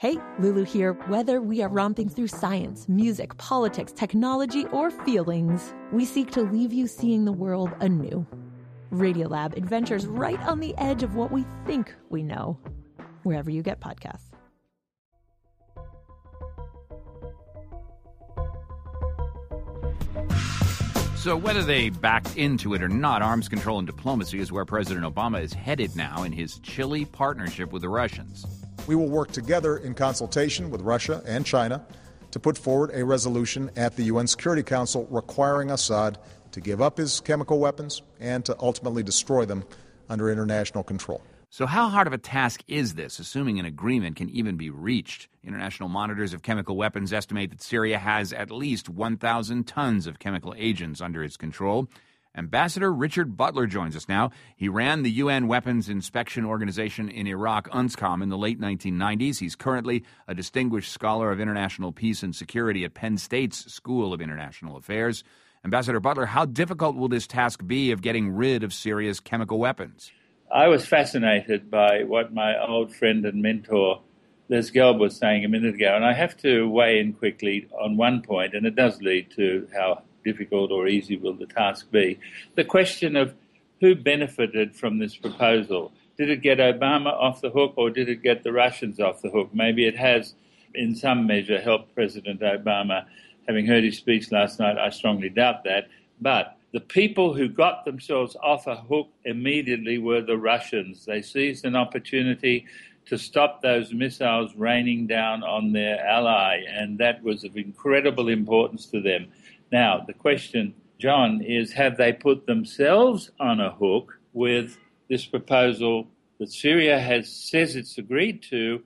Hey, Lulu here. Whether we are romping through science, music, politics, technology, or feelings, we seek to leave you seeing the world anew. Radiolab adventures right on the edge of what we think we know, wherever you get podcasts. So, whether they backed into it or not, arms control and diplomacy is where President Obama is headed now in his chilly partnership with the Russians. We will work together in consultation with Russia and China to put forward a resolution at the UN Security Council requiring Assad to give up his chemical weapons and to ultimately destroy them under international control. So, how hard of a task is this, assuming an agreement can even be reached? International monitors of chemical weapons estimate that Syria has at least 1,000 tons of chemical agents under its control. Ambassador Richard Butler joins us now. He ran the UN Weapons Inspection Organization in Iraq, UNSCOM, in the late 1990s. He's currently a distinguished scholar of international peace and security at Penn State's School of International Affairs. Ambassador Butler, how difficult will this task be of getting rid of Syria's chemical weapons? I was fascinated by what my old friend and mentor Les Gelb was saying a minute ago, and I have to weigh in quickly on one point, and it does lead to how difficult or easy will the task be. The question of who benefited from this proposal. Did it get Obama off the hook or did it get the Russians off the hook? Maybe it has, in some measure, helped President Obama. Having heard his speech last night, I strongly doubt that. But the people who got themselves off a hook immediately were the Russians. They seized an opportunity to stop those missiles raining down on their ally, and that was of incredible importance to them. Now, the question, John, is have they put themselves on a hook with this proposal that Syria has says it's agreed to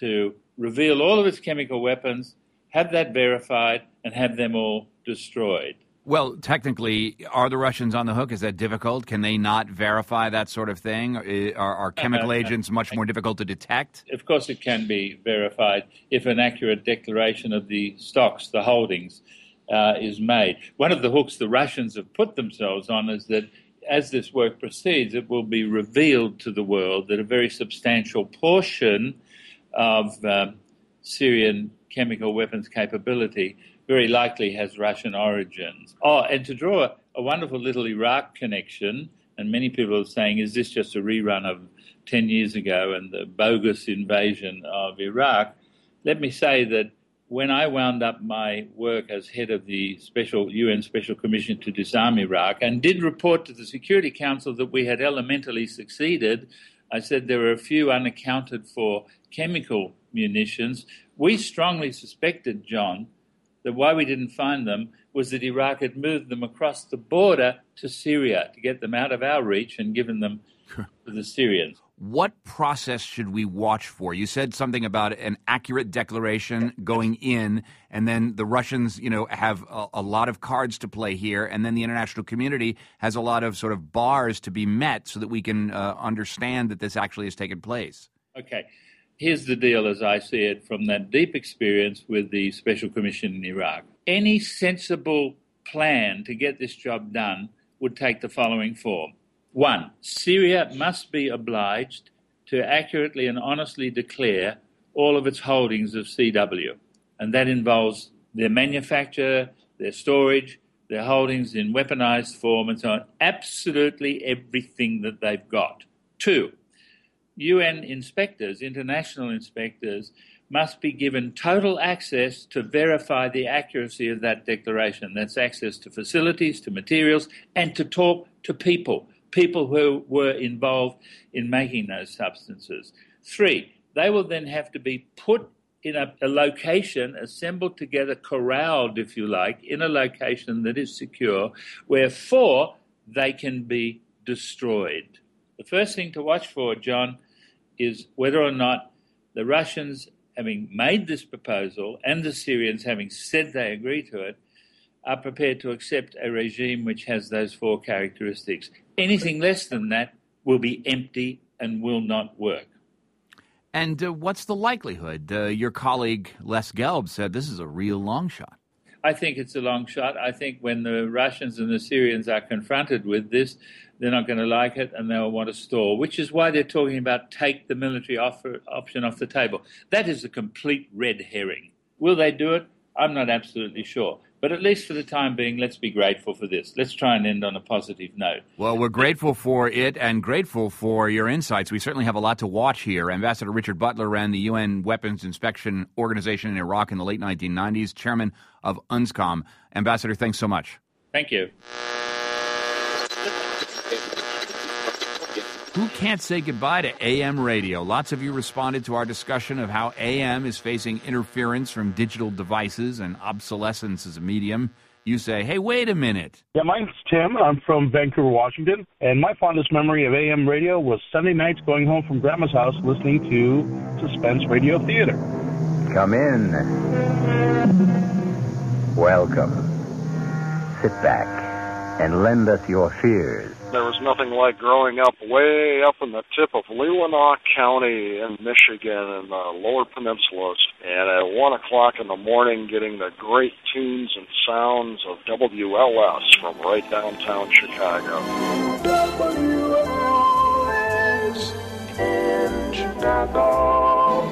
to reveal all of its chemical weapons, have that verified, and have them all destroyed? Well, technically, are the Russians on the hook? Is that difficult? Can they not verify that sort of thing? Uh, are, are chemical agents much more difficult to detect? Of course, it can be verified if an accurate declaration of the stocks, the holdings, uh, is made. One of the hooks the Russians have put themselves on is that as this work proceeds, it will be revealed to the world that a very substantial portion of um, Syrian chemical weapons capability very likely has Russian origins. Oh, and to draw a wonderful little Iraq connection, and many people are saying, is this just a rerun of 10 years ago and the bogus invasion of Iraq? Let me say that when I wound up my work as head of the special UN Special Commission to disarm Iraq and did report to the Security Council that we had elementally succeeded, I said there were a few unaccounted for chemical munitions. We strongly suspected, John, that why we didn't find them was that Iraq had moved them across the border to Syria to get them out of our reach and given them to the Syrians. What process should we watch for? You said something about an accurate declaration going in, and then the Russians, you know, have a, a, lot of cards to play here, and then the international community has a lot of sort of bars to be met so that we can uh, understand that this actually has taken place. Okay. Here's the deal as I see it from that deep experience with the Special Commission in Iraq. Any sensible plan to get this job done would take the following form one, Syria must be obliged to accurately and honestly declare all of its holdings of CW, and that involves their manufacture, their storage, their holdings in weaponized form, and so on. Absolutely everything that they've got. Two, UN inspectors, international inspectors, must be given total access to verify the accuracy of that declaration. That's access to facilities, to materials, and to talk to people people who were involved in making those substances. Three, they will then have to be put in a, a, location, assembled together, corralled, if you like, in a location that is secure, where four, they can be destroyed. The first thing to watch for, John, is whether or not the Russians, having made this proposal, and the Syrians, having said they agree to it, are prepared to accept a regime which has those four characteristics. Anything less than that will be empty and will not work. And uh, what's the likelihood? Uh, your colleague Les Gelb said this is a real long shot. I think it's a long shot. I think when the Russians and the Syrians are confronted with this, they're not going to like it and they'll want to stall, which is why they're talking about take the military offer, option off the table. That is a complete red herring. Will they do it? I'm not absolutely sure. But at least for the time being, let's be grateful for this. Let's try and end on a positive note. Well, we're grateful for it and grateful for your insights. We certainly have a lot to watch here. Ambassador Richard Butler ran the UN Weapons Inspection Organization in Iraq in the late 1990s, chairman of UNSCOM. Ambassador, thanks so much. Thank you. Who can't say goodbye to AM radio? Lots of you responded to our discussion of how AM is facing interference from digital devices and obsolescence as a medium. You say, hey, wait a minute. Yeah, my name's Tim. I'm from Vancouver, Washington. And my fondest memory of AM radio was Sunday nights going home from Grandma's house listening to Suspense Radio Theater. Come in. Welcome. Sit back and lend us your fears. There was nothing like growing up way up in the tip of Leelanau County in Michigan in the lower peninsulas, and at 1 o'clock in the morning getting the great tunes and sounds of WLS from right downtown Chicago. WLS in Chicago.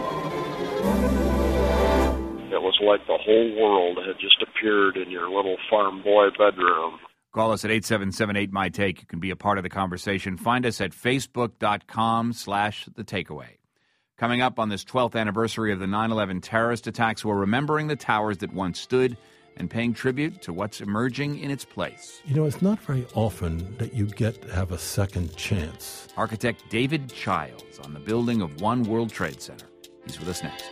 It was like the whole world had just appeared in your little farm boy bedroom. Call us at 8778 My Take. You can be a part of the conversation. Find us at facebook.com slash the takeaway. Coming up on this 12th anniversary of the 9 11 terrorist attacks, we're remembering the towers that once stood and paying tribute to what's emerging in its place. You know, it's not very often that you get to have a second chance. Architect David Childs on the building of One World Trade Center. He's with us next.